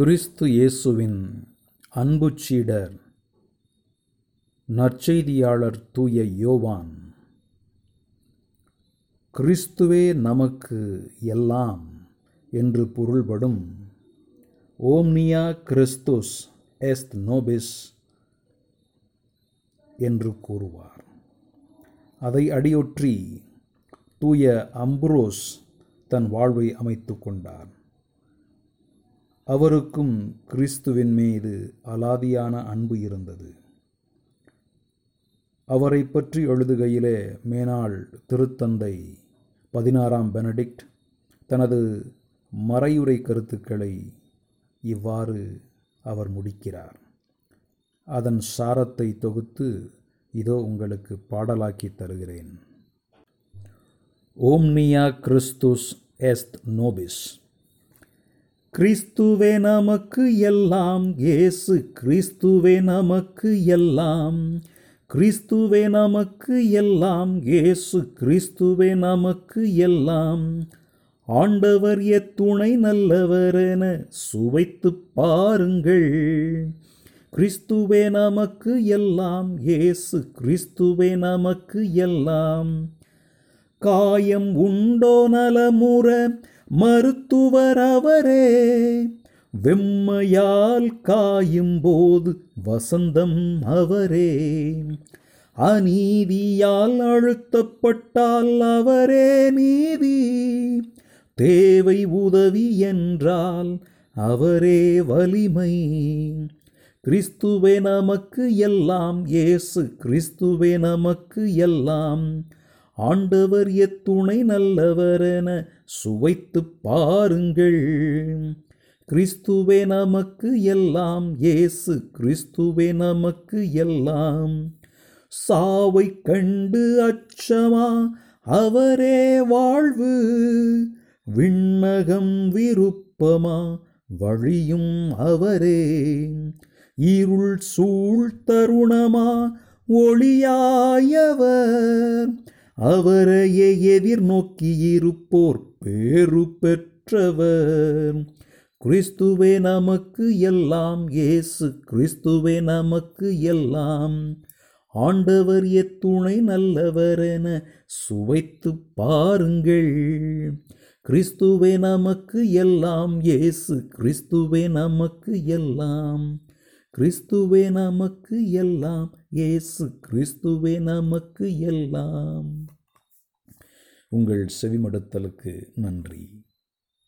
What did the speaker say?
கிறிஸ்து இயேசுவின் அன்பு சீடர் நற்செய்தியாளர் தூய யோவான். கிறிஸ்துவே நமக்கு எல்லாம் என்று பொருள்படும் ஓம்னியா கிறிஸ்துஸ் எஸ்த் நோபிஸ் என்று கூறுவார். அதை அடியொற்றி தூய அம்புரோஸ் தன் வாழ்வை அமைத்து கொண்டார். அவருக்கும் கிறிஸ்துவின் மீது அலாதியான அன்பு இருந்தது. அவரை பற்றி எழுதுகையிலே மேனாள் திருத்தந்தை பதினாறாம் பெனடிக்ட் தனது மறையுரை கருத்துக்களை இவ்வாறு அவர் முடிக்கிறார். அதன் சாரத்தை தொகுத்து இதோ உங்களுக்கு பாடலாக்கி தருகிறேன். ஓம்னியா கிறிஸ்துஸ் எஸ்த் நோபிஸ். கிறிஸ்துவே நமக்கு எல்லாம் இயேசு கிறிஸ்துவே நமக்கு எல்லாம் கிறிஸ்துவே நமக்கு எல்லாம் இயேசு கிறிஸ்துவே நமக்கு எல்லாம். ஆண்டவர் எத்துணை நல்லவரென சுவைத்து பாருங்கள். கிறிஸ்துவே நமக்கு எல்லாம் இயேசு கிறிஸ்துவே நமக்கு எல்லாம். காயம் உண்டோ நலமுற மருத்துவர் அவரே வெம்மையால் காயும் போது வசந்தம் அவரே. அநீதியால் அழுத்தப்பட்டால் அவரே நீதி. தேவை உதவி என்றால் அவரே வலிமை. கிறிஸ்துவே நமக்கு எல்லாம் இயேசு கிறிஸ்துவே நமக்கு எல்லாம் ஆண்டவர் எத்துணை நல்லவரென சுவைத்து பாருங்கள். கிறிஸ்துவே நமக்கு எல்லாம் இயேசு கிறிஸ்துவே நமக்கு எல்லாம். சாவை கண்டு அச்சமா அவரே வாழ்வு. விண்ணகம் விருப்பமா வழியும் அவரே. இருள் சூழ் தருணமா ஒளியாயவர். அவரையே எதிர்நோக்கி இருப்போர் பேரு பெற்றவர். கிறிஸ்துவே நமக்கு எல்லாம் இயேசு கிறிஸ்துவே நமக்கு எல்லாம். ஆண்டவர் எத்துணை நல்லவரென சுவைத்து பாருங்கள். கிறிஸ்துவே நமக்கு எல்லாம் இயேசு கிறிஸ்துவே நமக்கு எல்லாம். கிறிஸ்துவே நமக்கு எல்லாம் இயேசு கிறிஸ்துவே நமக்கு எல்லாம். உங்கள் செவிமடுத்தலுக்கு நன்றி.